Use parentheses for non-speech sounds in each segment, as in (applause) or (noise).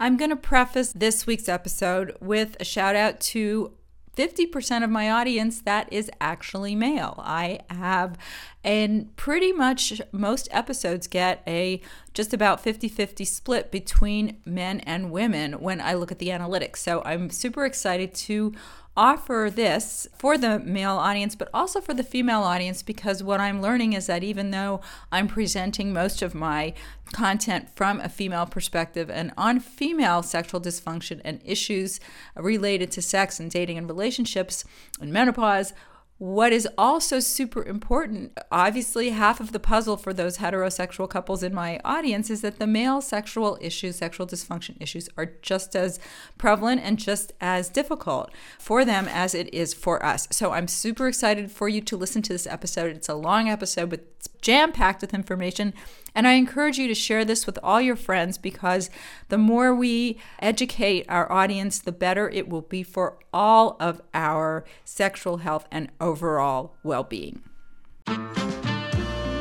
I'm going to preface this week's episode with a shout out to 50% of my audience that is actually male. I have, and pretty much most episodes get a just about 50 50 split between men and women when I look at the analytics. So I'm super excited to offer this for the male audience, but also for the female audience, because what I'm learning is that even though I'm presenting most of my content from a female perspective and on female sexual dysfunction and issues related to sex and dating and relationships and menopause, what is also super important, obviously, half of the puzzle for those heterosexual couples in my audience is that the male sexual issues, sexual dysfunction issues, are just as prevalent and just as difficult for them as it is for us. So I'm super excited for you to listen to this episode. It's a long episode, but it's jam packed with information. And I encourage you to share this with all your friends because the more we educate our audience, the better it will be for all of our sexual health and overall well being.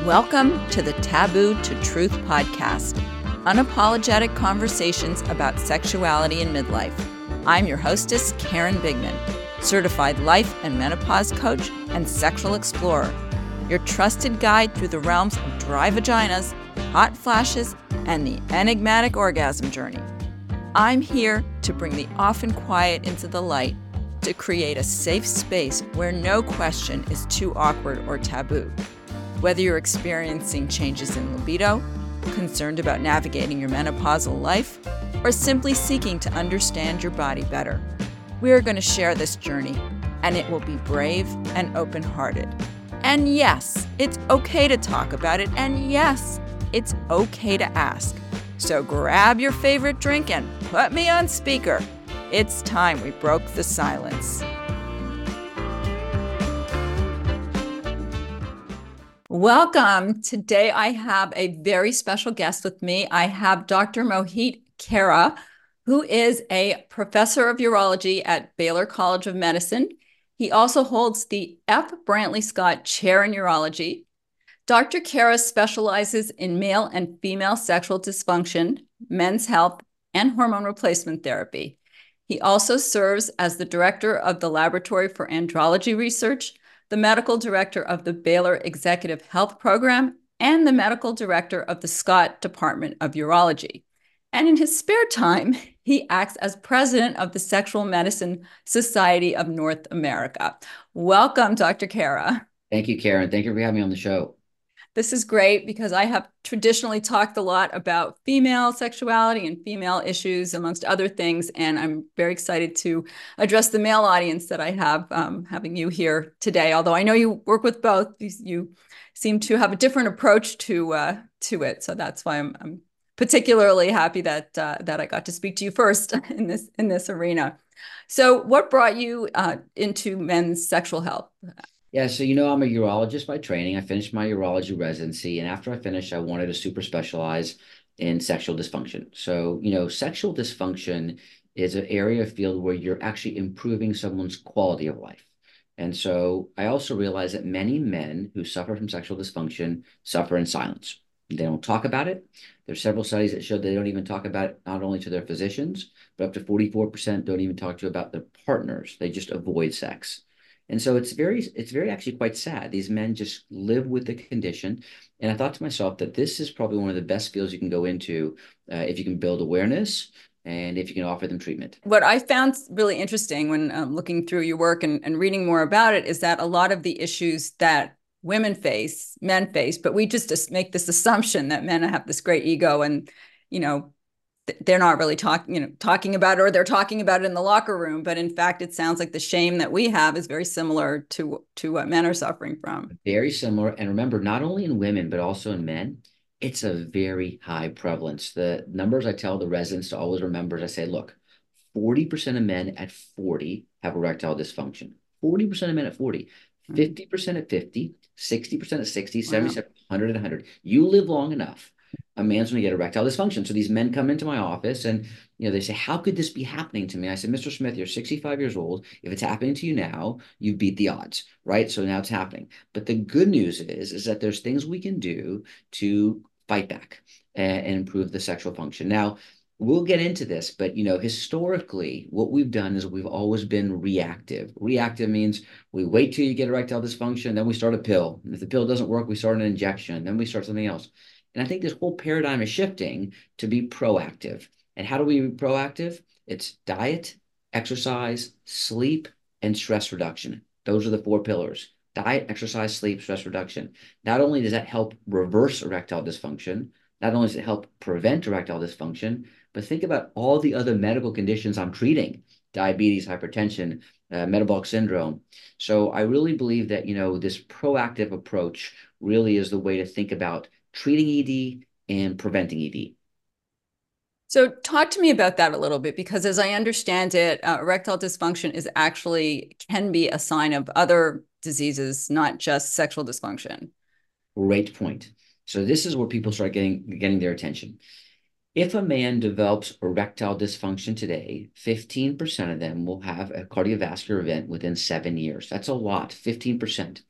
Welcome to the Taboo to Truth podcast unapologetic conversations about sexuality in midlife. I'm your hostess, Karen Bigman, certified life and menopause coach and sexual explorer your trusted guide through the realms of dry vaginas, hot flashes, and the enigmatic orgasm journey. I'm here to bring the often quiet into the light, to create a safe space where no question is too awkward or taboo. Whether you're experiencing changes in libido, concerned about navigating your menopausal life, or simply seeking to understand your body better, we are going to share this journey, and it will be brave and open hearted. And yes, it's okay to talk about it. And yes, it's okay to ask. So grab your favorite drink and put me on speaker. It's time we broke the silence. Welcome. Today I have a very special guest with me. I have Dr. Mohit Khera, who is a professor of urology at Baylor College of Medicine. He also holds the F. Brantley Scott Chair in Urology. Dr. Khera specializes in male and female sexual dysfunction, men's health, and hormone replacement therapy. He also serves as the director of the Laboratory for Andrology Research, the medical director of the Baylor Executive Health Program, and the medical director of the Scott Department of Urology. And in his spare time, he acts as president of the Sexual Medicine Society of North America. Welcome, Dr. Khera. Thank you, Karen. Thank you for having me on the show. This is great because I have traditionally talked a lot about female sexuality and female issues, amongst other things. And I'm very excited to address the male audience that I have um, having you here today. Although I know you work with both, you seem to have a different approach to uh, to it. So that's why I'm, I'm particularly happy that uh, that I got to speak to you first (laughs) in this in this arena. So, what brought you uh, into men's sexual health? Yeah, so you know, I'm a urologist by training. I finished my urology residency, and after I finished, I wanted to super specialize in sexual dysfunction. So, you know, sexual dysfunction is an area of field where you're actually improving someone's quality of life. And so I also realize that many men who suffer from sexual dysfunction suffer in silence. They don't talk about it. There's several studies that show they don't even talk about it not only to their physicians, but up to 44% don't even talk to about their partners. They just avoid sex. And so it's very, it's very actually quite sad. These men just live with the condition. And I thought to myself that this is probably one of the best fields you can go into uh, if you can build awareness and if you can offer them treatment. What I found really interesting when um, looking through your work and, and reading more about it is that a lot of the issues that women face, men face, but we just make this assumption that men have this great ego and, you know, they're not really talking, you know, talking about it or they're talking about it in the locker room. But in fact, it sounds like the shame that we have is very similar to to what men are suffering from. Very similar. And remember, not only in women, but also in men, it's a very high prevalence. The numbers I tell the residents to always remember, is I say, look, 40% of men at 40 have erectile dysfunction. 40% of men at 40. 50% mm-hmm. at 50, 60% at 60, wow. 77, 100 at 100. You live long enough, a man's going to get erectile dysfunction. So these men come into my office and, you know, they say, how could this be happening to me? I said, Mr. Smith, you're 65 years old. If it's happening to you now, you beat the odds, right? So now it's happening. But the good news is, is that there's things we can do to fight back and, and improve the sexual function. Now, we'll get into this, but you know, historically, what we've done is we've always been reactive. Reactive means we wait till you get erectile dysfunction, then we start a pill. And if the pill doesn't work, we start an injection, then we start something else. And I think this whole paradigm is shifting to be proactive. And how do we be proactive? It's diet, exercise, sleep, and stress reduction. Those are the four pillars diet, exercise, sleep, stress reduction. Not only does that help reverse erectile dysfunction, not only does it help prevent erectile dysfunction, but think about all the other medical conditions I'm treating diabetes, hypertension, uh, metabolic syndrome. So I really believe that, you know, this proactive approach really is the way to think about treating ED and preventing ED. So, talk to me about that a little bit because, as I understand it, uh, erectile dysfunction is actually can be a sign of other diseases, not just sexual dysfunction. Great point. So, this is where people start getting getting their attention. If a man develops erectile dysfunction today, 15% of them will have a cardiovascular event within seven years. That's a lot, 15%.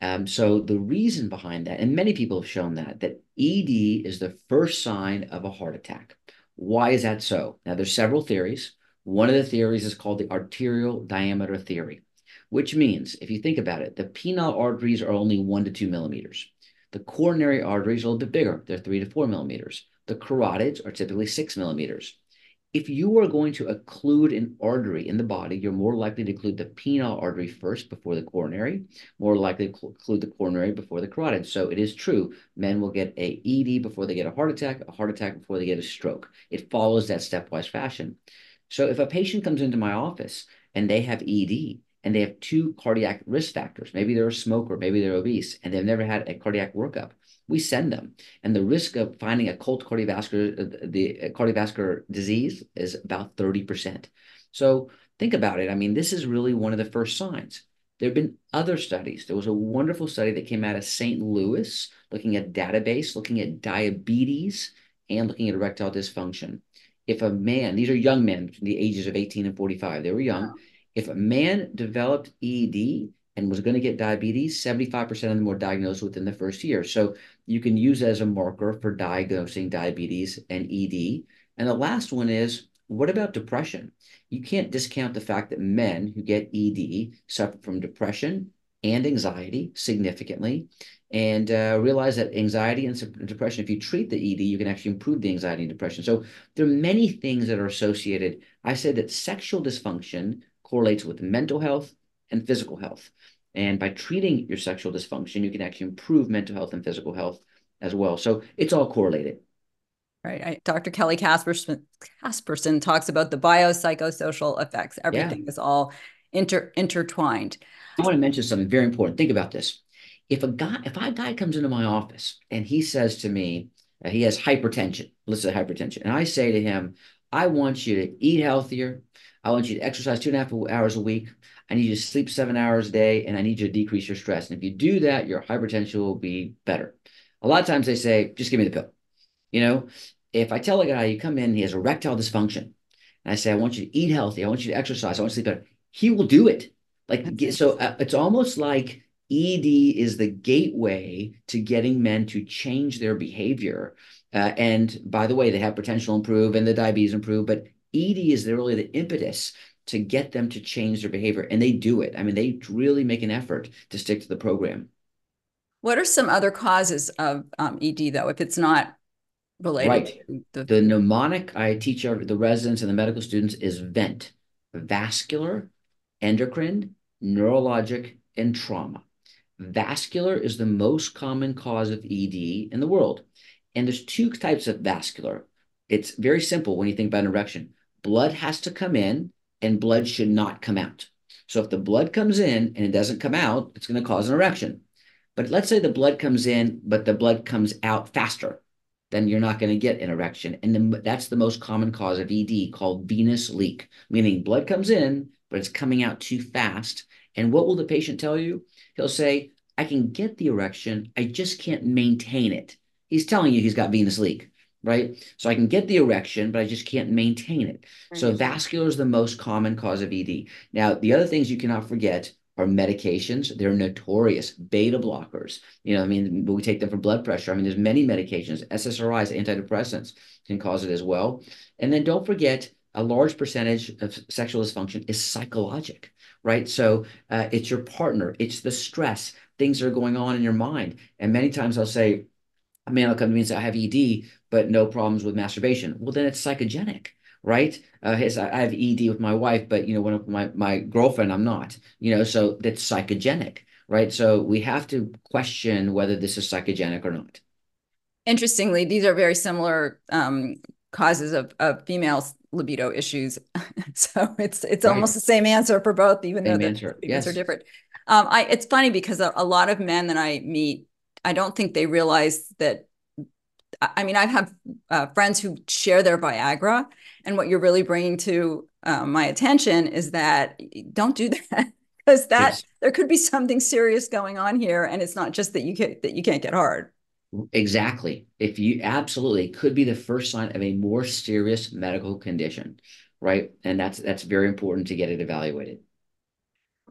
Um, so the reason behind that, and many people have shown that, that ED is the first sign of a heart attack. Why is that so? Now, there's several theories. One of the theories is called the arterial diameter theory, which means, if you think about it, the penile arteries are only one to two millimeters. The coronary arteries are a little bit bigger. They're three to four millimeters. The carotids are typically six millimeters. If you are going to occlude an artery in the body, you're more likely to occlude the penile artery first before the coronary, more likely to occlude the coronary before the carotid. So it is true, men will get a ED before they get a heart attack, a heart attack before they get a stroke. It follows that stepwise fashion. So if a patient comes into my office and they have ED, and they have two cardiac risk factors. Maybe they're a smoker, maybe they're obese, and they've never had a cardiac workup we send them. And the risk of finding a occult cardiovascular, uh, the uh, cardiovascular disease is about 30%. So think about it. I mean, this is really one of the first signs. There have been other studies. There was a wonderful study that came out of St. Louis looking at database, looking at diabetes, and looking at erectile dysfunction. If a man, these are young men between the ages of 18 and 45, they were young. If a man developed ED, and was going to get diabetes, 75% of them were diagnosed within the first year. So you can use as a marker for diagnosing diabetes and ED. And the last one is what about depression? You can't discount the fact that men who get ED suffer from depression and anxiety significantly. And uh, realize that anxiety and depression, if you treat the ED, you can actually improve the anxiety and depression. So there are many things that are associated. I said that sexual dysfunction correlates with mental health, and physical health. And by treating your sexual dysfunction, you can actually improve mental health and physical health as well. So it's all correlated. Right. I, Dr. Kelly Casperson, Casperson talks about the biopsychosocial effects. Everything yeah. is all inter, intertwined. I want to mention something very important. Think about this. If a guy, if a guy comes into my office and he says to me, uh, he has hypertension, let's say hypertension, and I say to him, I want you to eat healthier. I want you to exercise two and a half hours a week. I need you to sleep seven hours a day, and I need you to decrease your stress. And if you do that, your hypertension will be better. A lot of times they say, just give me the pill. You know, if I tell a guy, you come in, he has erectile dysfunction, and I say, I want you to eat healthy, I want you to exercise, I want you to sleep better, he will do it. Like, so uh, it's almost like ED is the gateway to getting men to change their behavior. Uh, and by the way, the hypertension will improve and the diabetes improve, but ED is really the impetus to get them to change their behavior. And they do it. I mean, they really make an effort to stick to the program. What are some other causes of um, ED, though, if it's not related right. the-, the mnemonic I teach our, the residents and the medical students is VENT, vascular, endocrine, neurologic, and trauma. Vascular is the most common cause of ED in the world. And there's two types of vascular. It's very simple when you think about an erection. Blood has to come in and blood should not come out. So if the blood comes in and it doesn't come out, it's going to cause an erection. But let's say the blood comes in, but the blood comes out faster, then you're not going to get an erection. And that's the most common cause of ED called venous leak, meaning blood comes in, but it's coming out too fast. And what will the patient tell you? He'll say, I can get the erection, I just can't maintain it. He's telling you he's got venous leak right? So I can get the erection, but I just can't maintain it. So vascular is the most common cause of ED. Now, the other things you cannot forget are medications. They're notorious beta blockers. You know, I mean, we take them for blood pressure. I mean, there's many medications, SSRIs, antidepressants can cause it as well. And then don't forget, a large percentage of sexual dysfunction is psychologic, right? So uh, it's your partner, it's the stress, things are going on in your mind. And many times I'll say, a man will come to me and say, I have ED, but no problems with masturbation. Well, then it's psychogenic right? Uh, his, I have ED with my wife, but you know, when my my girlfriend, I'm not. You know, so that's psychogenic, right? So we have to question whether this is psychogenic or not. Interestingly, these are very similar um, causes of, of female libido issues. (laughs) so it's it's right. almost the same answer for both, even same though the answer. yes. are different. Um, I it's funny because a, a lot of men that I meet, I don't think they realize that I mean, I have uh, friends who share their Viagra, and what you're really bringing to uh, my attention is that don't do (laughs) that because that yes. there could be something serious going on here, and it's not just that you can, that you can't get hard. Exactly. If you absolutely could be the first sign of a more serious medical condition, right? And that's that's very important to get it evaluated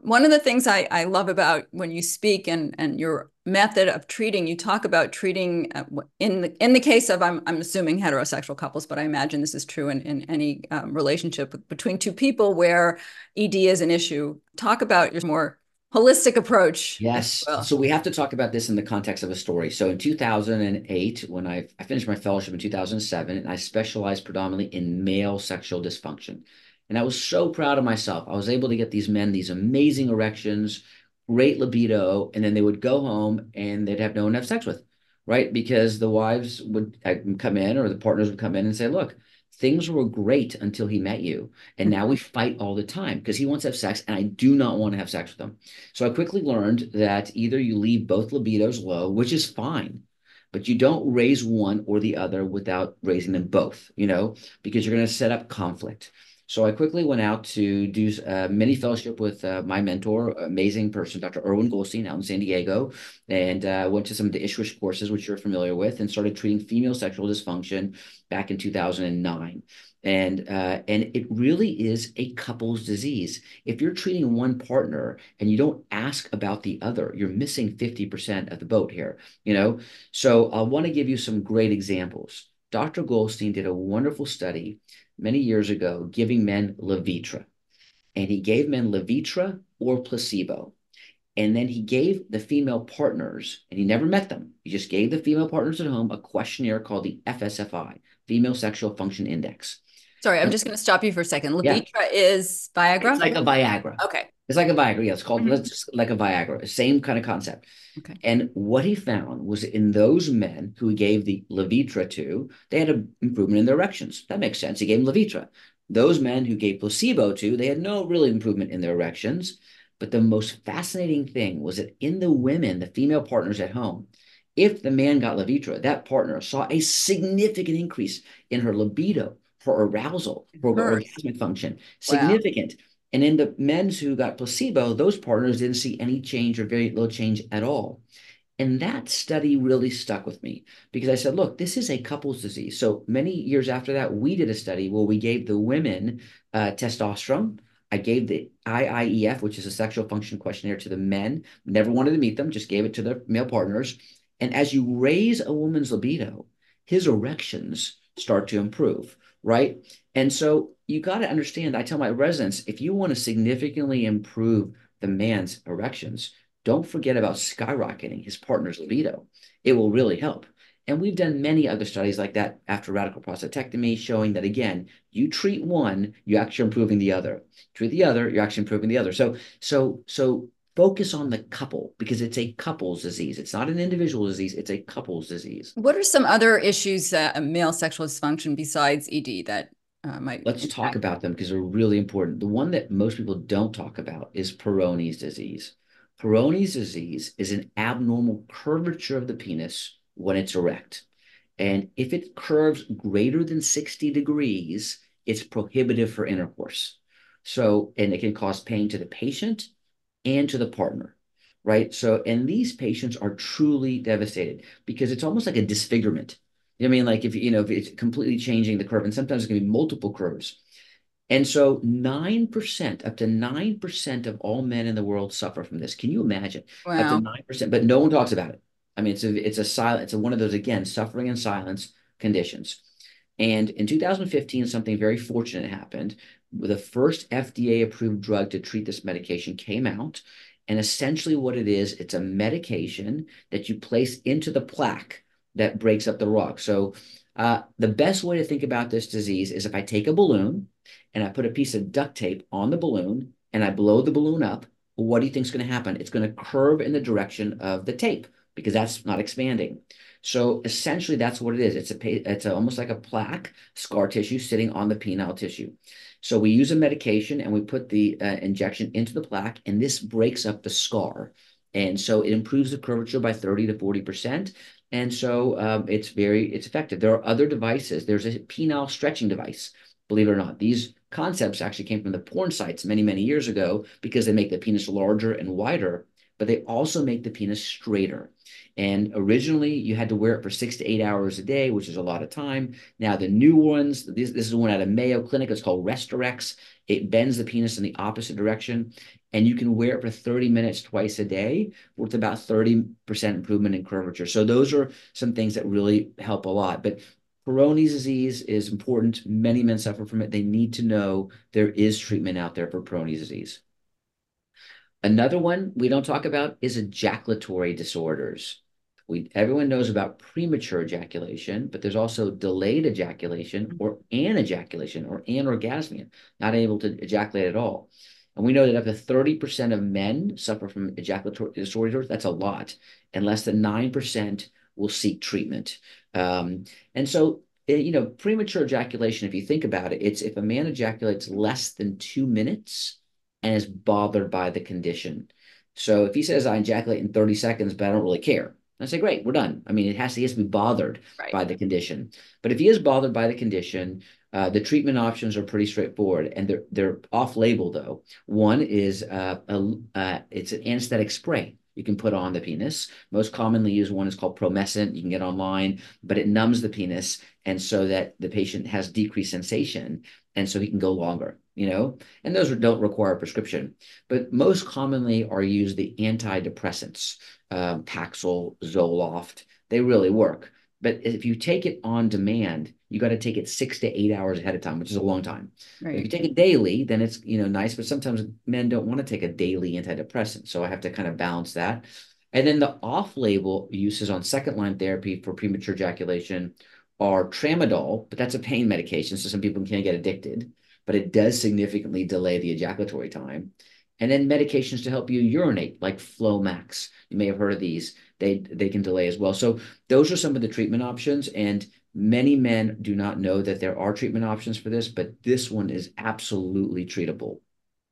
one of the things I, I love about when you speak and, and your method of treating, you talk about treating uh, in the in the case of I'm I'm assuming heterosexual couples, but I imagine this is true in, in any um, relationship between two people where ED is an issue. Talk about your more holistic approach. Yes. Well. So we have to talk about this in the context of a story. So in 2008, when I, I finished my fellowship in 2007, and I specialized predominantly in male sexual dysfunction. And I was so proud of myself. I was able to get these men these amazing erections, great libido, and then they would go home and they'd have no one to have sex with, right? Because the wives would uh, come in or the partners would come in and say, look, things were great until he met you. And now we fight all the time because he wants to have sex and I do not want to have sex with him. So I quickly learned that either you leave both libidos low, which is fine, but you don't raise one or the other without raising them both, you know, because you're going to set up conflict. So I quickly went out to do a uh, mini fellowship with uh, my mentor, amazing person, Dr. Irwin Goldstein out in San Diego, and uh, went to some of the ISSWSH courses, which you're familiar with, and started treating female sexual dysfunction back in 2009. And uh, and it really is a couple's disease. If you're treating one partner and you don't ask about the other, you're missing 50% of the boat here. You know, so I want to give you some great examples. Dr. Goldstein did a wonderful study many years ago giving men Levitra. And he gave men Levitra or placebo. And then he gave the female partners, and he never met them. He just gave the female partners at home a questionnaire called the FSFI, Female Sexual Function Index. Sorry, I'm just going to stop you for a second. Levitra yeah. is Viagra? It's like a Viagra. Okay. It's like a Viagra. Yeah, it's called mm-hmm. just like a Viagra. Same kind of concept. Okay. And what he found was in those men who he gave the Levitra to, they had an improvement in their erections. That makes sense. He gave them Levitra. Those men who gave placebo to, they had no real improvement in their erections. But the most fascinating thing was that in the women, the female partners at home, if the man got Levitra, that partner saw a significant increase in her libido, her arousal, her orgasmic function. Significant. Wow. And in the men's who got placebo, those partners didn't see any change or very little change at all. And that study really stuck with me because I said, look, this is a couples disease. So many years after that, we did a study where we gave the women uh, testosterone. I gave the IIEF, which is a sexual function questionnaire, to the men. Never wanted to meet them, just gave it to their male partners. And as you raise a woman's libido, his erections start to improve, right? And so you got to understand, I tell my residents, if you want to significantly improve the man's erections, don't forget about skyrocketing his partner's libido. It will really help. And we've done many other studies like that after radical prostatectomy, showing that again, you treat one, you're actually improving the other. Treat the other, you're actually improving the other. So, so, so focus on the couple because it's a couple's disease. It's not an individual disease, it's a couple's disease. What are some other issues, uh, male sexual dysfunction besides ED that uh, might let's impact. talk about them because they're really important. The one that most people don't talk about is Peyronie's disease. Peyronie's disease is an abnormal curvature of the penis when it's erect. And if it curves greater than 60 degrees, it's prohibitive for intercourse. So, and it can cause pain to the patient and to the partner, right? So, and these patients are truly devastated because it's almost like a disfigurement. I mean, like if you know, if it's completely changing the curve, and sometimes it can be multiple curves. And so 9%, up to 9% of all men in the world suffer from this. Can you imagine? Wow. Up to 9%, but no one talks about it. I mean, it's a it's a silent, it's a, one of those again, suffering in silence conditions. And in 2015, something very fortunate happened. The first FDA approved drug to treat this medication came out. And essentially, what it is, it's a medication that you place into the plaque that breaks up the rock. So, uh, the best way to think about this disease is if I take a balloon and I put a piece of duct tape on the balloon and I blow the balloon up, what do you think is going to happen? It's going to curve in the direction of the tape because that's not expanding. So essentially, that's what it is. It's a it's a, almost like a plaque, scar tissue sitting on the penile tissue. So we use a medication and we put the uh, injection into the plaque, and this breaks up the scar, and so it improves the curvature by thirty to forty percent. And so um, it's very it's effective. There are other devices. There's a penile stretching device. Believe it or not, these concepts actually came from the porn sites many many years ago because they make the penis larger and wider, but they also make the penis straighter. And originally, you had to wear it for six to eight hours a day, which is a lot of time. Now, the new ones, this, this is one out of Mayo Clinic, it's called Restorex. It bends the penis in the opposite direction, and you can wear it for 30 minutes twice a day with about 30% improvement in curvature. So, those are some things that really help a lot. But Peyronie's disease is important. Many men suffer from it. They need to know there is treatment out there for Peyronie's disease. Another one we don't talk about is ejaculatory disorders. We, everyone knows about premature ejaculation, but there's also delayed ejaculation or anejaculation or anorgasmia, not able to ejaculate at all. And we know that up to 30% of men suffer from ejaculatory disorders. That's a lot. And less than 9% will seek treatment. Um, and so, eh, you know, premature ejaculation, if you think about it, it's if a man ejaculates less than two minutes and is bothered by the condition. So if he says, I ejaculate in 30 seconds, but I don't really care, I say, great, we're done. I mean, it has to, he has to be bothered right. by the condition. But if he is bothered by the condition, uh, the treatment options are pretty straightforward, and they're they're off label though. One is uh, a, uh, it's an anesthetic spray you can put on the penis. Most commonly used one is called Promescent. You can get online, but it numbs the penis, and so that the patient has decreased sensation, and so he can go longer you know, and those don't require a prescription. But most commonly are used the antidepressants, um, Paxil, Zoloft. They really work. But if you take it on demand, you got to take it six to eight hours ahead of time, which is a long time. Right. If you take it daily, then it's you know nice. But sometimes men don't want to take a daily antidepressant, so I have to kind of balance that. And then the off-label uses on second-line therapy for premature ejaculation are tramadol, but that's a pain medication, so some people can get addicted but it does significantly delay the ejaculatory time. And then medications to help you urinate, like Flomax. You may have heard of these. They they can delay as well. So those are some of the treatment options. And many men do not know that there are treatment options for this, but this one is absolutely treatable.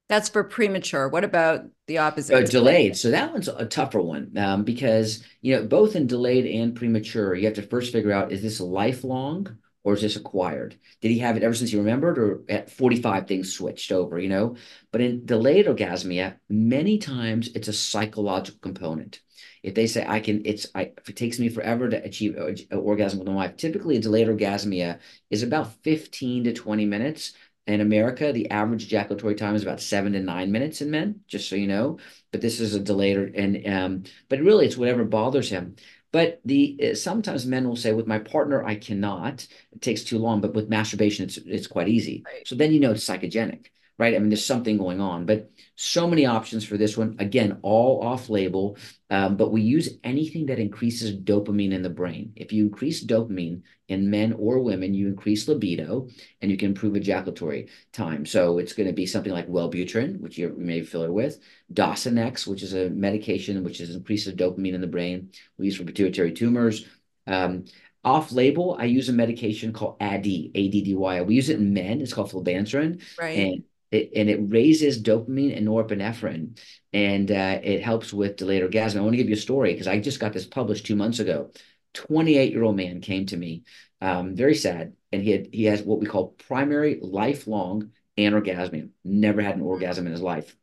That's for premature. What about the opposite? Uh, delayed. So that one's a tougher one um, because you know both in delayed and premature, you have to first figure out is this lifelong or is this acquired? Did he have it ever since he remembered, or at 45 things switched over, you know? But in delayed orgasmia, many times it's a psychological component. If they say I can, it's I, if it takes me forever to achieve an orgasm with my wife. Typically, a delayed orgasmia is about 15 to 20 minutes. In America, the average ejaculatory time is about seven to nine minutes in men, just so you know. But this is a delayed, and um, but really, it's whatever bothers him. But the uh, sometimes men will say, with my partner, I cannot. It takes too long. But with masturbation, it's it's quite easy. Right. So then you know it's psychogenic right? I mean, there's something going on, but so many options for this one. Again, all off label, um, but we use anything that increases dopamine in the brain. If you increase dopamine in men or women, you increase libido and you can improve ejaculatory time. So it's going to be something like Wellbutrin, which you may be familiar with, Dostinex, which is a medication which is increases dopamine in the brain. We use for pituitary tumors. Um, off label, I use a medication called Addyi, A-D-D-Y. We use it in men. It's called flibanserin. Right. And it, and it raises dopamine and norepinephrine, and uh, it helps with delayed orgasm. I want to give you a story because I just got this published two months ago. 28 year old man came to me, um, very sad, and he had he has what we call primary lifelong anorgasmia. Never had an orgasm in his life.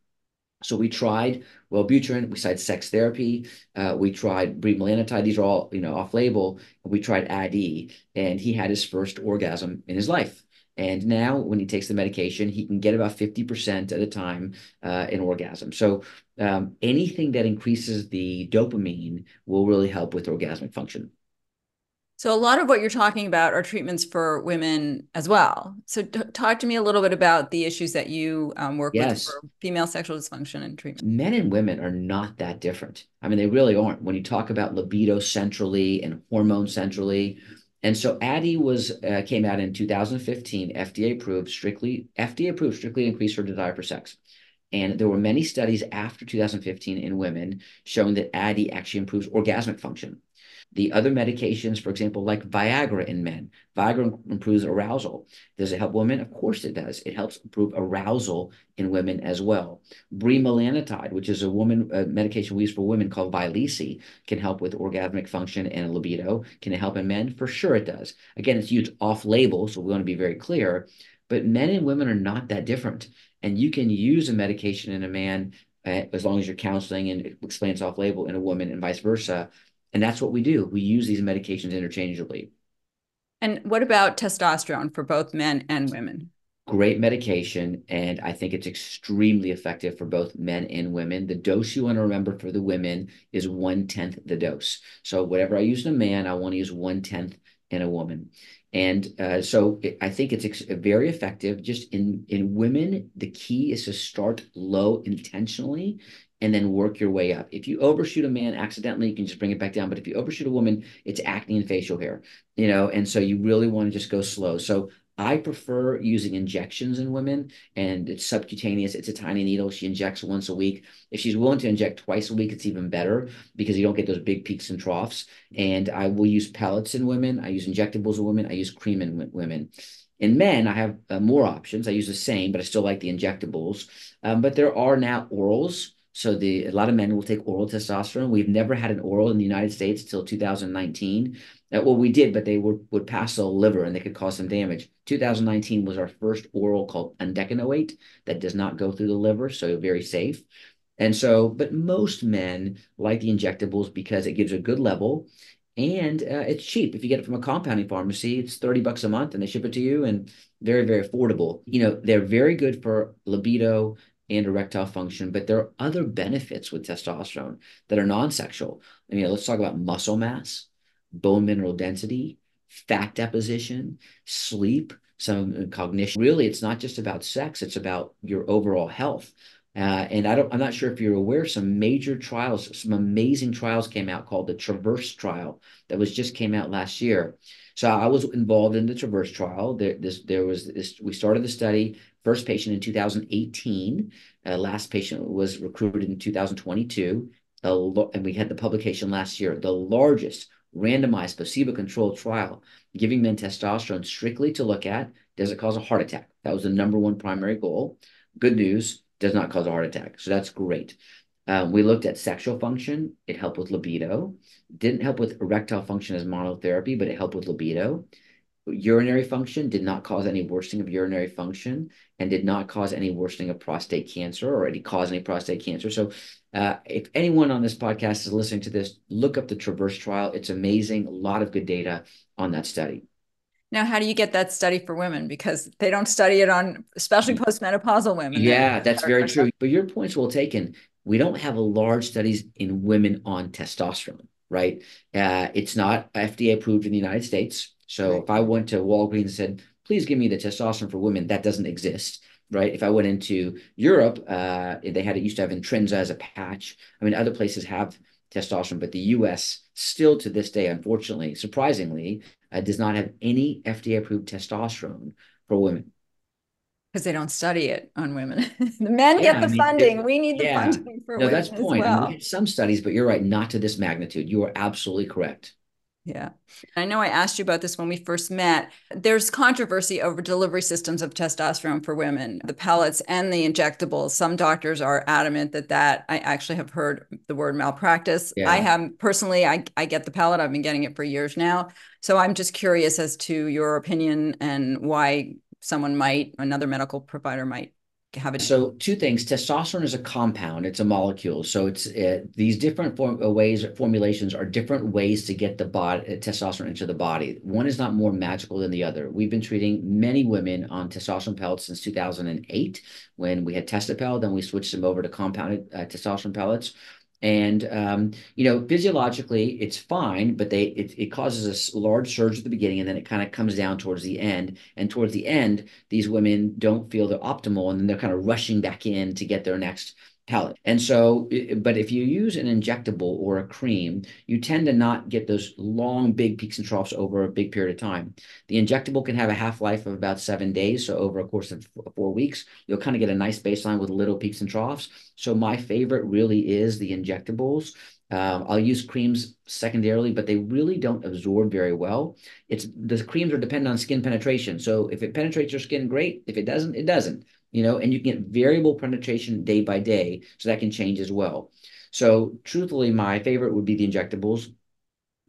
So we tried Wellbutrin, we tried sex therapy, uh, we tried bremelanotide. These are all you know off label. We tried Addyi, and he had his first orgasm in his life And now, when he takes the medication, he can get about 50% at a time uh, in orgasm. So, um, anything that increases the dopamine will really help with orgasmic function. So, a lot of what you're talking about are treatments for women as well. So, t- talk to me a little bit about the issues that you um, work yes. with for female sexual dysfunction and treatment. Men and women are not that different. I mean, they really aren't. When you talk about libido centrally and hormone centrally, and so Addyi was uh, came out in 2015, FDA approved, strictly FDA approved, strictly increased her desire for sex. And there were many studies after 2015 in women showing that Addyi actually improves orgasmic function. The other medications, for example, like Viagra in men, Viagra improves arousal. Does it help women? Of course it does. It helps improve arousal in women as well. Bremelanotide, which is a woman a medication we use for women called Vyleesi, can help with orgasmic function and libido. Can it help in men? For sure it does. Again, it's used off label, so we want to be very clear. But men and women are not that different. And you can use a medication in a man uh, as long as you're counseling and explains off label in a woman and vice versa and that's what we do. We use these medications interchangeably. And what about testosterone for both men and women? Great medication. And I think it's extremely effective for both men and women. The dose you want to remember for the women is one tenth the dose. So, whatever I use in a man, I want to use one tenth in a woman. And uh, so it, I think it's ex- very effective. Just in in women, the key is to start low intentionally and then work your way up. If you overshoot a man accidentally, you can just bring it back down. But if you overshoot a woman, it's acne and facial hair, you know, and so you really want to just go slow. So I prefer using injections in women, and it's subcutaneous. It's a tiny needle. She injects once a week. If she's willing to inject twice a week, it's even better because you don't get those big peaks and troughs. And I will use pellets in women. I use injectables in women. I use cream in women. In men, I have uh, more options. I use the same, but I still like the injectables. Um, but there are now orals so the a lot of men will take oral testosterone. We've never had an oral in the United States until 2019. Uh, well, we did, but they were, would pass the liver and they could cause some damage. 2019 was our first oral called undecanoate that does not go through the liver, so very safe. And so, but most men like the injectables because it gives a good level and uh, it's cheap. If you get it from a compounding pharmacy, it's 30 bucks a month and they ship it to you and very, very affordable. You know, they're very good for libido, and erectile function, but there are other benefits with testosterone that are non-sexual. I mean, let's talk about muscle mass, bone mineral density, fat deposition, sleep, some cognition. Really, it's not just about sex; it's about your overall health. Uh, and I don't, I'm not sure if you're aware, some major trials, some amazing trials came out called the Traverse trial that was just came out last year. So I was involved in the Traverse trial. There, this, there was this. We started the study. First patient in 2018. Uh, last patient was recruited in 2022. Uh, and we had the publication last year. The largest randomized placebo-controlled trial giving men testosterone strictly to look at does it cause a heart attack. That was the number one primary goal. Good news does not cause a heart attack. So that's great. Um, we looked at sexual function. It helped with libido. Didn't help with erectile function as monotherapy, but it helped with libido. Urinary function did not cause any worsening of urinary function and did not cause any worsening of prostate cancer or any cause any prostate cancer. So, uh, if anyone on this podcast is listening to this, look up the Traverse trial. It's amazing. A lot of good data on that study. Now, how do you get that study for women? Because they don't study it on, especially postmenopausal women. Yeah, that's very true. But your point's well taken. We don't have a large studies in women on testosterone, right? Uh, it's not FDA approved in the United States. So right. if I went to Walgreens and said, please give me the testosterone for women, that doesn't exist right? If I went into Europe, uh, they had it used to have Intrinsa as a patch. I mean, other places have testosterone, but the U.S. still to this day, unfortunately, surprisingly, uh, does not have any FDA-approved testosterone for women. Because they don't study it on women. (laughs) the men yeah, get the I mean, funding. We need the yeah. funding for no, women. that's point. Well. I mean, some studies, but you're right, not to this magnitude. You are absolutely correct. Yeah. I know I asked you about this when we first met. There's controversy over delivery systems of testosterone for women, the pellets and the injectables. Some doctors are adamant that that I actually have heard the word malpractice. Yeah. I have personally I I get the pellet. I've been getting it for years now. So I'm just curious as to your opinion and why someone might another medical provider might have a so two things. Testosterone is a compound. It's a molecule. So it's uh, these different form, uh, ways formulations are different ways to get the body uh, testosterone into the body. One is not more magical than the other. We've been treating many women on testosterone pellets since 2008 when we had testopel then we switched them over to compounded uh, testosterone pellets and um, you know physiologically it's fine but they it, it causes a large surge at the beginning and then it kind of comes down towards the end. And towards the end these women don't feel they're optimal and then they're kind of rushing back in to get their next pellet. And so, but if you use an injectable or a cream, you tend to not get those long, big peaks and troughs over a big period of time. The injectable can have a half life of about seven days. So, over a course of four weeks, you'll kind of get a nice baseline with little peaks and troughs. So, my favorite really is the injectables. Um, I'll use creams secondarily, but they really don't absorb very well. It's the creams are dependent on skin penetration. So if it penetrates your skin, great. If it doesn't, it doesn't you know, and you can get variable penetration day by day. So that can change as well. So truthfully, my favorite would be the injectables,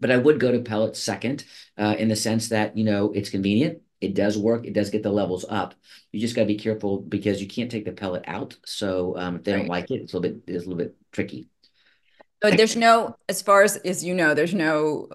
but I would go to pellets second uh, in the sense that, you know, it's convenient. It does work. It does get the levels up. You just got to be careful because you can't take the pellet out. So um, if they right. don't like it, it's a little bit, it's a little bit tricky. But there's no, as far as as you know, there's no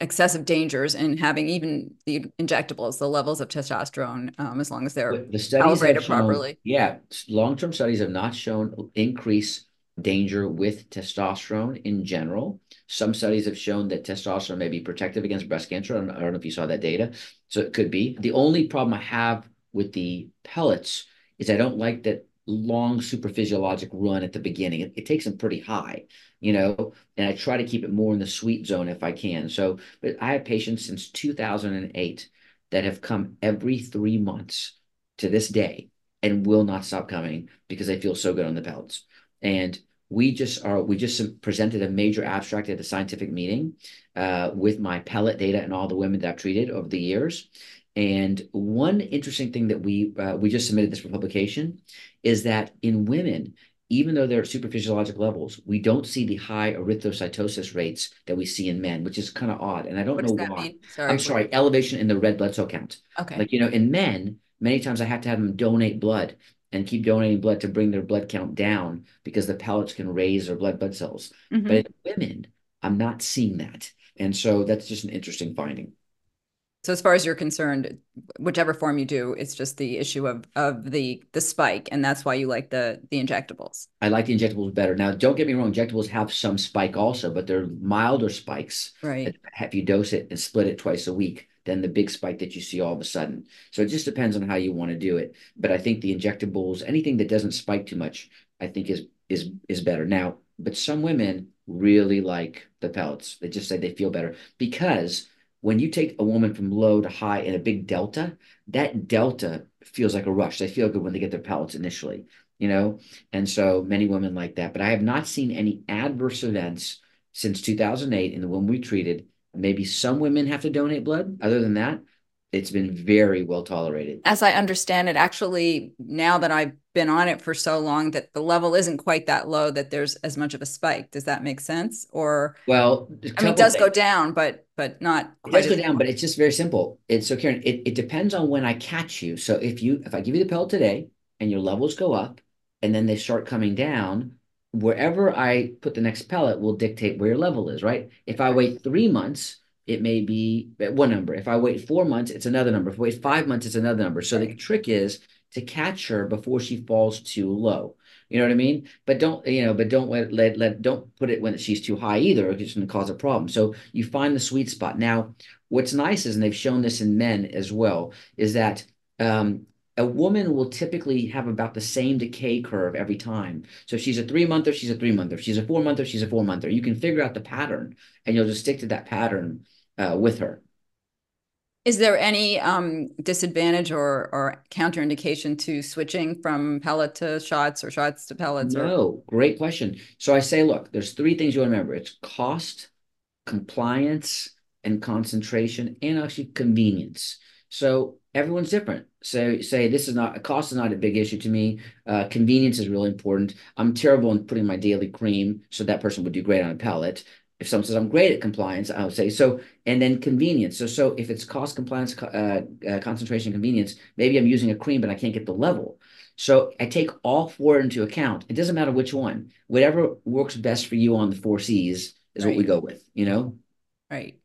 excessive dangers in having even the injectables, the levels of testosterone, um, as long as they're the calibrated shown, properly. Yeah, long-term studies have not shown increase danger with testosterone in general. Some studies have shown that testosterone may be protective against breast cancer. I don't, I don't know if you saw that data, so it could be. The only problem I have with the pellets is I don't like that long super physiologic run at the beginning. It, it, takes them pretty high, you know, and I try to keep it more in the sweet zone if I can. So, but I have patients since 2008 that have come every three months to this day and will not stop coming because they feel so good on the pellets. And we just are we just presented a major abstract at the scientific meeting uh, with my pellet data and all the women that I've treated over the years. And one interesting thing that we uh, we just submitted this for publication is that in women, even though they're at super physiologic levels, we don't see the high erythrocytosis rates that we see in men, which is kind of odd. And I don't what know why. Sorry, I'm sorry, elevation in the red blood cell count. Okay. Like, you know, in men, many times I have to have them donate blood and keep donating blood to bring their blood count down because the pellets can raise their blood blood cells. Mm-hmm. But in women, I'm not seeing that. And so that's just an interesting finding. So as far as you're concerned, whichever form you do, it's just the issue of of the the spike, and that's why you like the the injectables. I like the injectables better. Now, don't get me wrong, injectables have some spike also, but they're milder spikes. Right. If you dose it and split it twice a week, than the big spike that you see all of a sudden. So it just depends on how you want to do it. But I think the injectables, anything that doesn't spike too much, I think is is is better. Now, but some women really like the pellets. They just say they feel better because when you take a woman from low to high in a big delta, that delta feels like a rush. They feel good when they get their pellets initially, you know? And so many women like that. But I have not seen any adverse events since 2008 in the women we treated. Maybe some women have to donate blood. Other than that, it's been very well tolerated. As I understand it, actually, now that I've been on it for so long, that the level isn't quite that low that there's as much of a spike. Does that make sense? Or well, I mean, it does go down, but but not. It does go down, but it's just very simple. It's so Karen. It, it depends on when I catch you. So if you if I give you the pill today and your levels go up, and then they start coming down, wherever I put the next pellet will dictate where your level is. Right? If I wait three months it may be one number. If I wait four months, it's another number. If I wait five months, it's another number. So right. the trick is to catch her before she falls too low. You know what I mean? But don't, you know, but don't let, let, let don't put it when she's too high either. It's going to cause a problem. So you find the sweet spot. Now, what's nice is, and they've shown this in men as well, is that um, a woman will typically have about the same decay curve every time. So if she's a three monther, she's a three monther. If she's a four monther, she's a four monther. You can figure out the pattern and you'll just stick to that pattern uh, with her. Is there any um, disadvantage or or counterindication to switching from pellet to shots or shots to pellets? No, or? great question. So I say, look, there's three things you want to remember: it's cost, compliance, and concentration, and actually convenience. So everyone's different. So say this is not a cost is not a big issue to me. Uh, convenience is really important. I'm terrible in putting my daily cream, so that person would do great on a pellet If someone says I'm great at compliance, I would say so. And then convenience. So so if it's cost compliance, uh, uh, concentration, convenience, maybe I'm using a cream, but I can't get the level. So I take all four into account. It doesn't matter which one. Whatever works best for you on the four C's is right. what we go with. You know. Right.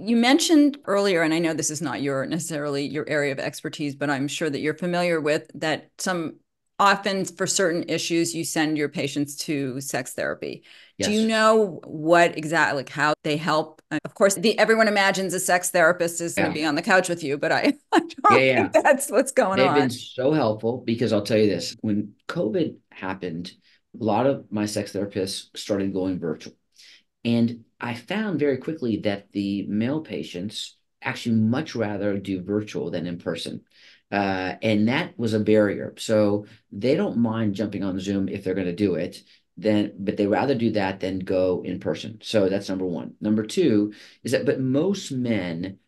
You mentioned earlier, and I know this is not your necessarily your area of expertise, but I'm sure that you're familiar with that some often for certain issues you send your patients to sex therapy yes. do you know what exactly like how they help uh, of course the, everyone imagines a sex therapist is yeah. going to be on the couch with you but i, (laughs) I don't yeah, yeah. think that's what's going They've on they've been so helpful because i'll tell you this when covid happened a lot of my sex therapists started going virtual and i found very quickly that the male patients actually much rather do virtual than in person uh, and that was a barrier. So they don't mind jumping on Zoom if they're going to do it. Then, but they rather do that than go in person. So that's number one. Number two is that, but most men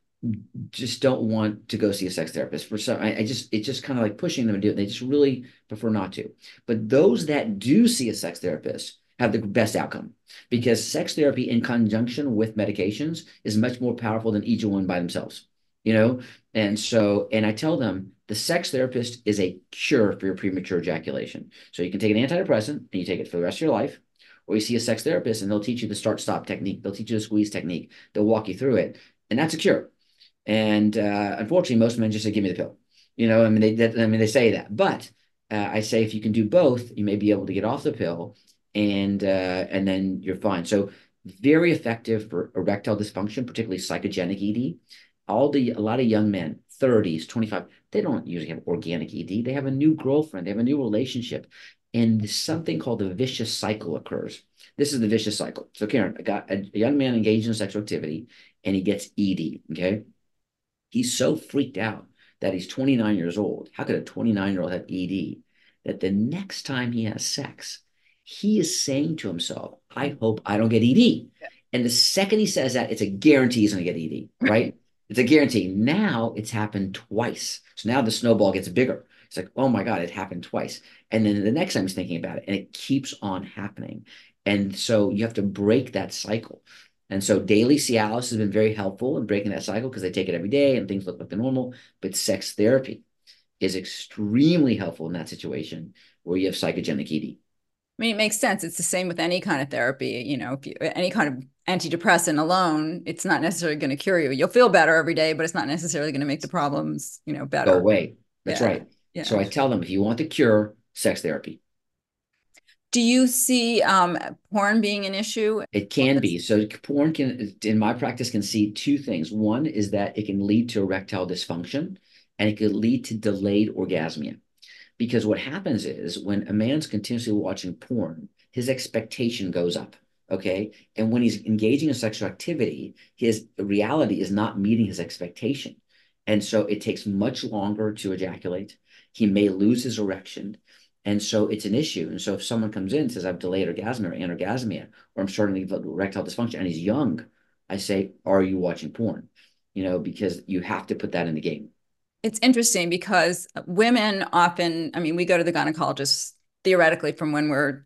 just don't want to go see a sex therapist for some. I, I just it's just kind of like pushing them to do it. They just really prefer not to. But those that do see a sex therapist have the best outcome because sex therapy in conjunction with medications is much more powerful than each one by themselves you know? And so and i tell them the sex therapist is a cure for your premature ejaculation. So you can take an antidepressant and you take it for the rest of your life or you see a sex therapist and they'll teach you the start stop technique. They'll teach you the squeeze technique. They'll walk you through it and that's a cure. And uh, unfortunately most men just say give me the pill. You know i mean they that, i mean they say that. But uh, i say if you can do both you may be able to get off the pill and uh, and then you're fine. So very effective for erectile dysfunction particularly psychogenic ed all the a lot of young men 30s 25 they don't usually have organic ed they have a new girlfriend. They have a new relationship. And something called the vicious cycle occurs. This is the vicious cycle. So karen i got a, a young man engaged in sexual activity and he gets ed okay? He's so freaked out that he's 29 years old. How could a 29 year old have ed that the next time he has sex he is saying to himself i hope i don't get ed yeah. and the second he says that it's a guarantee he's going to get ed (laughs) right it's a guarantee. Now it's happened twice. So now the snowball gets bigger. It's like, oh my God, it happened twice. And then the next time he's thinking about it, and it keeps on happening. And so you have to break that cycle. And so daily Cialis has been very helpful in breaking that cycle because they take it every day and things look like the normal. But sex therapy is extremely helpful in that situation where you have psychogenic ED. I mean, it makes sense. It's the same with any kind of therapy. You know, if you, any kind of antidepressant alone, it's not necessarily going to cure you. You'll feel better every day, but it's not necessarily going to make the problems, you know, better. Go away. That's yeah. right. Yeah. So I tell them if you want the cure, sex therapy. Do you see um, porn being an issue? It can be. So porn can, in my practice, can see two things. One is that it can lead to erectile dysfunction, and it could lead to delayed orgasmia. Because what happens is when a man's continuously watching porn, his expectation goes up. Okay. And when he's engaging in sexual activity, his reality is not meeting his expectation. And so it takes much longer to ejaculate. He may lose his erection. And so it's an issue. And so if someone comes in and says, I've delayed orgasm or anorgasmia, or I'm starting to have erectile dysfunction, and he's young, I say, Are you watching porn? You know, because you have to put that in the game it's interesting because women often, I mean, we go to the gynecologist theoretically from when we're,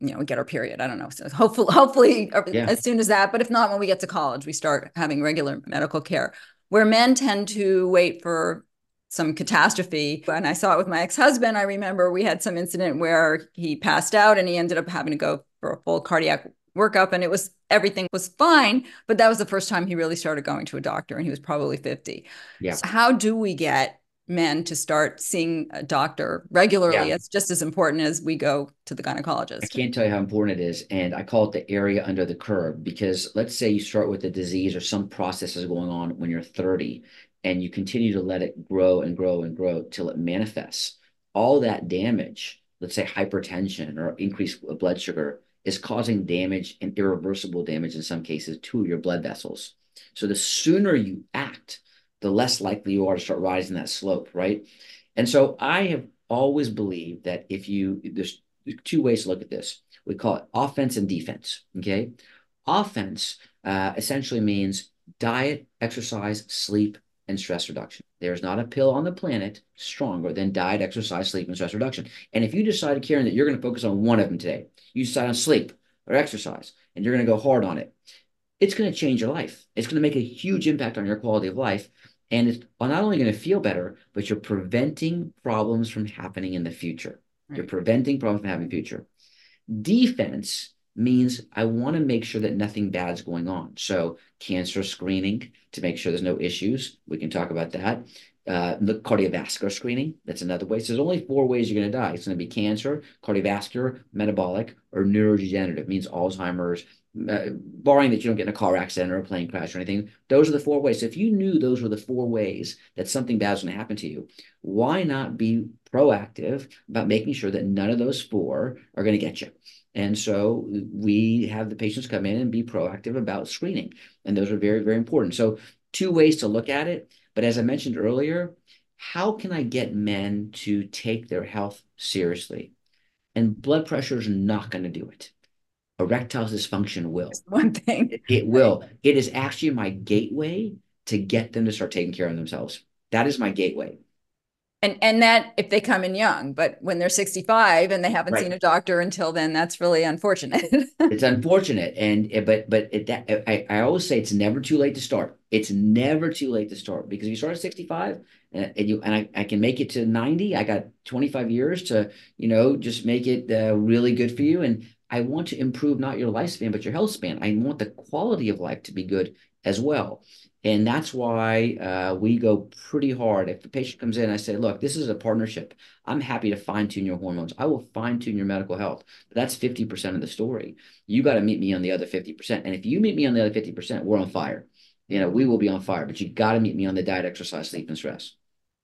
you know, we get our period. I don't know. So hopefully, hopefully uh, yeah. as soon as that, but if not, when we get to college, we start having regular medical care where men tend to wait for some catastrophe. And I saw it with my ex-husband. I remember we had some incident where he passed out and he ended up having to go for a full cardiac workup and it was everything was fine but that was the first time he really started going to a doctor and he was probably 50 yeah. So how do we get men to start seeing a doctor regularly yeah. it's just as important as we go to the gynecologist? I can't tell you how important it is and i call it the area under the curve because let's say you start with a disease or some process is going on when you're 30 and you continue to let it grow and grow and grow till it manifests. All that damage let's say hypertension or increased blood sugar is causing damage and irreversible damage in some cases to your blood vessels. So the sooner you act, the less likely you are to start rising that slope, right? And so I have always believed that if you, there's two ways to look at this. We call it offense and defense, okay? Offense uh, essentially means diet, exercise, sleep, and stress reduction. There's not a pill on the planet stronger than diet, exercise, sleep, and stress reduction. And if you decide, Karen, that you're going to focus on one of them today, you decide on sleep. or exercise, and you're going to go hard on it, it's going to change your life. It's going to make a huge impact on your quality of life. And it's not only going to feel better, but you're preventing problems from happening in the future. Right. You're preventing problems from happening in the future. Defense means I want to make sure that nothing bad's going on. So cancer screening to make sure there's no issues. We can talk about that. Uh, the cardiovascular screening, that's another way. So there's only four ways you're going to die. It's going to be cancer, cardiovascular, metabolic, or neurodegenerative, means Alzheimer's, uh, barring that you don't get in a car accident or a plane crash or anything, those are the four ways. So if you knew those were the four ways that something bad is going to happen to you, why not be proactive about making sure that none of those four are going to get you? And so we have the patients come in and be proactive about screening. And those are very, very important. So, two ways to look at it. But as I mentioned earlier, how can I get men to take their health seriously? And blood pressure is not going to do it erectile dysfunction will. one thing. It, (laughs) it will. It is actually my gateway to get them to start taking care of themselves. That is my gateway. And and that if they come in young, but when they're 65 and they haven't right. seen a doctor until then, that's really unfortunate. (laughs) it's unfortunate. And eh, but but it, that, I, I always say it's never too late to start. It's never too late to start because if you start at 65 and, eh, and you and I, I can make it to 90, I got 25 years to, you know, just make it uh, really good for you. And I want to improve not your lifespan, but your health span. I want the quality of life to be good as well. And that's why uh, we go pretty hard. If the patient comes in, I say, look, this is a partnership. I'm happy to fine tune your hormones. I will fine tune your medical health. But that's 50% of the story. You got to meet me on the other 50%. And if you meet me on the other 50%, we're on fire. You know, we will be on fire, but you got to meet me on the diet, exercise, sleep, and stress.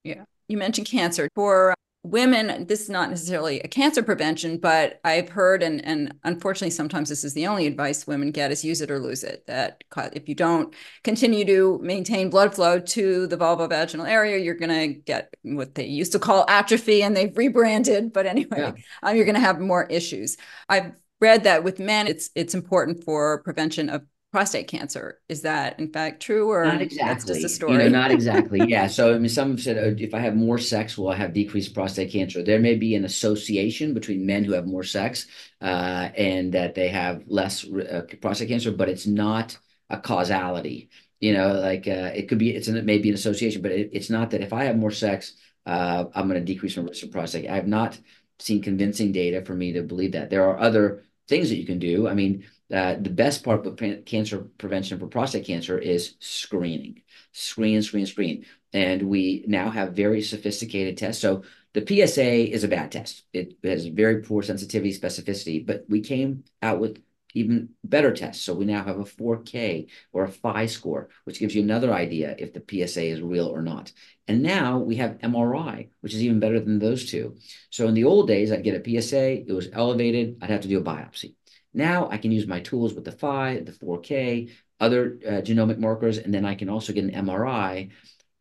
Yeah. You mentioned cancer. For women this is not necessarily a cancer prevention but i've heard and and unfortunately sometimes this is the only advice women get is use it or lose it that if you don't continue to maintain blood flow to the vulva vaginal area you're going to get what they used to call atrophy and they've rebranded but anyway yeah. um, you're going to have more issues i've read that with men it's it's important for prevention of prostate cancer. Is that in fact true, or not exactly? just a story. You know, not exactly. (laughs) yeah. So I mean, some have said oh, if I have more sex, will I have decreased prostate cancer? There may be an association between men who have more sex uh, and that they have less uh, prostate cancer, but it's not a causality. You know, like uh, it could be, it's an, it may be an association, but it, it's not that if I have more sex, uh, I'm going to decrease my risk of prostate. I have not seen convincing data for me to believe that. There are other things that you can do. I mean, uh, the best part of cancer prevention for prostate cancer is screening, screen, screen, screen. And we now have very sophisticated tests. So the PSA is a bad test. It has very poor sensitivity, specificity, but we came out with even better tests. So we now have a 4K or a PHI score, which gives you another idea if the PSA is real or not. And now we have MRI, which is even better than those two. So in the old days, I'd get a PSA, it was elevated, I'd have to do a biopsy. Now I can use my tools with the PHI, the 4K, other uh, genomic markers, and then I can also get an MRI.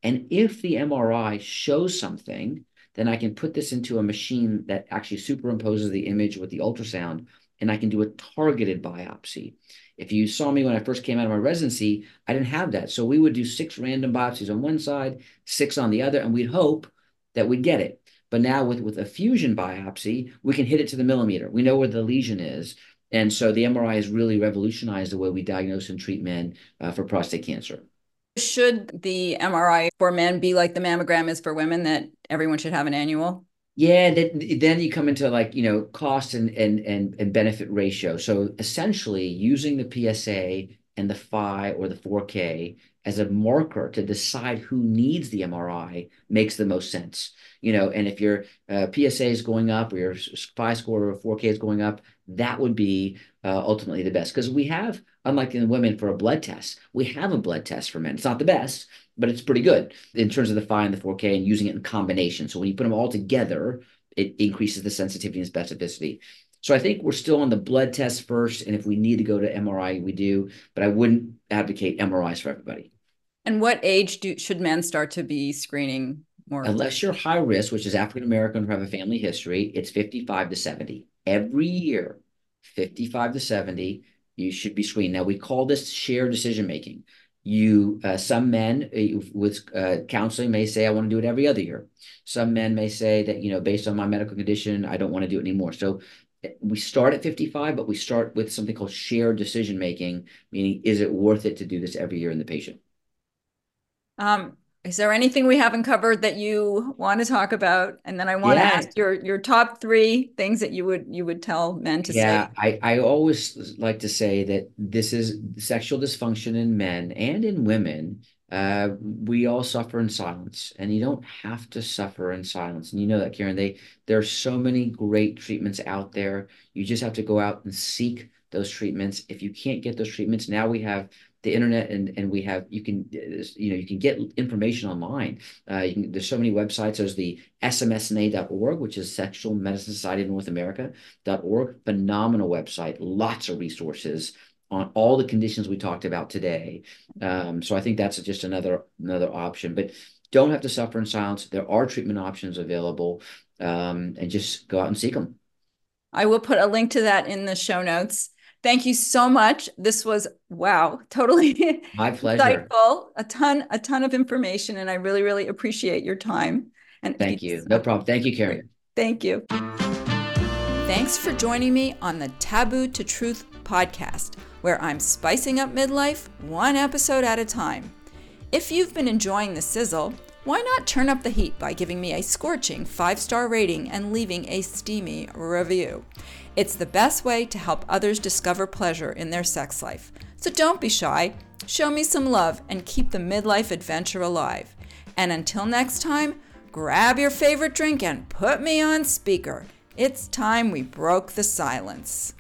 And if the MRI shows something, then I can put this into a machine that actually superimposes the image with the ultrasound, and I can do a targeted biopsy. If you saw me when I first came out of my residency, I didn't have that. So we would do six random biopsies on one side, six on the other, and we'd hope that we'd get it. But now with, with a fusion biopsy, we can hit it to the millimeter. We know where the lesion is. And so the MRI has really revolutionized the way we diagnose and treat men uh, for prostate cancer. Should the MRI for men be like the mammogram is for women, that everyone should have an annual? Yeah, that, then you come into like you know cost and and and and benefit ratio. So essentially, using the PSA and the PHI or the 4K as a marker to decide who needs the MRI makes the most sense. You know, and if your uh, PSA is going up or your PHI score or 4K is going up, that would be uh, ultimately the best because we have, unlike in women for a blood test, we have a blood test for men. It's not the best, but it's pretty good in terms of the PHI and the 4K and using it in combination. So when you put them all together, it increases the sensitivity and specificity. So I think we're still on the blood test first, and if we need to go to MRI, we do. But I wouldn't advocate MRIs for everybody. And what age do should men start to be screening more? Unless you're high risk, which is African American or have a family history, it's 55 to 70. Every year, 55 to 70, you should be screened. Now we call this shared decision making. You, uh, some men uh, with uh, counseling may say, I want to do it every other year. Some men may say that, you know, based on my medical condition, I don't want to do it anymore. So we start at 55, but we start with something called shared decision making, meaning is it worth it to do this every year in the patient? Um, is there anything we haven't covered that you want to talk about? And then I want yeah. to ask your your top three things that you would you would tell men to yeah, say. Yeah, I, I always like to say that this is sexual dysfunction in men and in women. Uh, we all suffer in silence, and you don't have to suffer in silence. And you know that, Karen. They there are so many great treatments out there. You just have to go out and seek those treatments. If you can't get those treatments, now we have the internet and and we have you can you know you can get information online. Uh, can, there's so many websites. There's the smsna.org which is sexual medicine society of north america.org phenomenal website. Lots of resources on all the conditions we talked about today. Um, so i think that's just another another option. But don't have to suffer in silence. There are treatment options available. Um, and just go out and seek them i will put a link to that in the show notes Thank you so much. This was wow, totally my (laughs) pleasure. Insightful, a ton, a ton of information, and I really, really appreciate your time. And thank you. No problem. Thank you, Karen. Thank you. Thanks for joining me on the Taboo to Truth podcast, where I'm spicing up midlife one episode at a time. If you've been enjoying the sizzle, why not turn up the heat by giving me a scorching five star rating and leaving a steamy review? It's the best way to help others discover pleasure in their sex life. So don't be shy. Show me some love and keep the midlife adventure alive. And until next time, grab your favorite drink and put me on speaker. It's time we broke the silence.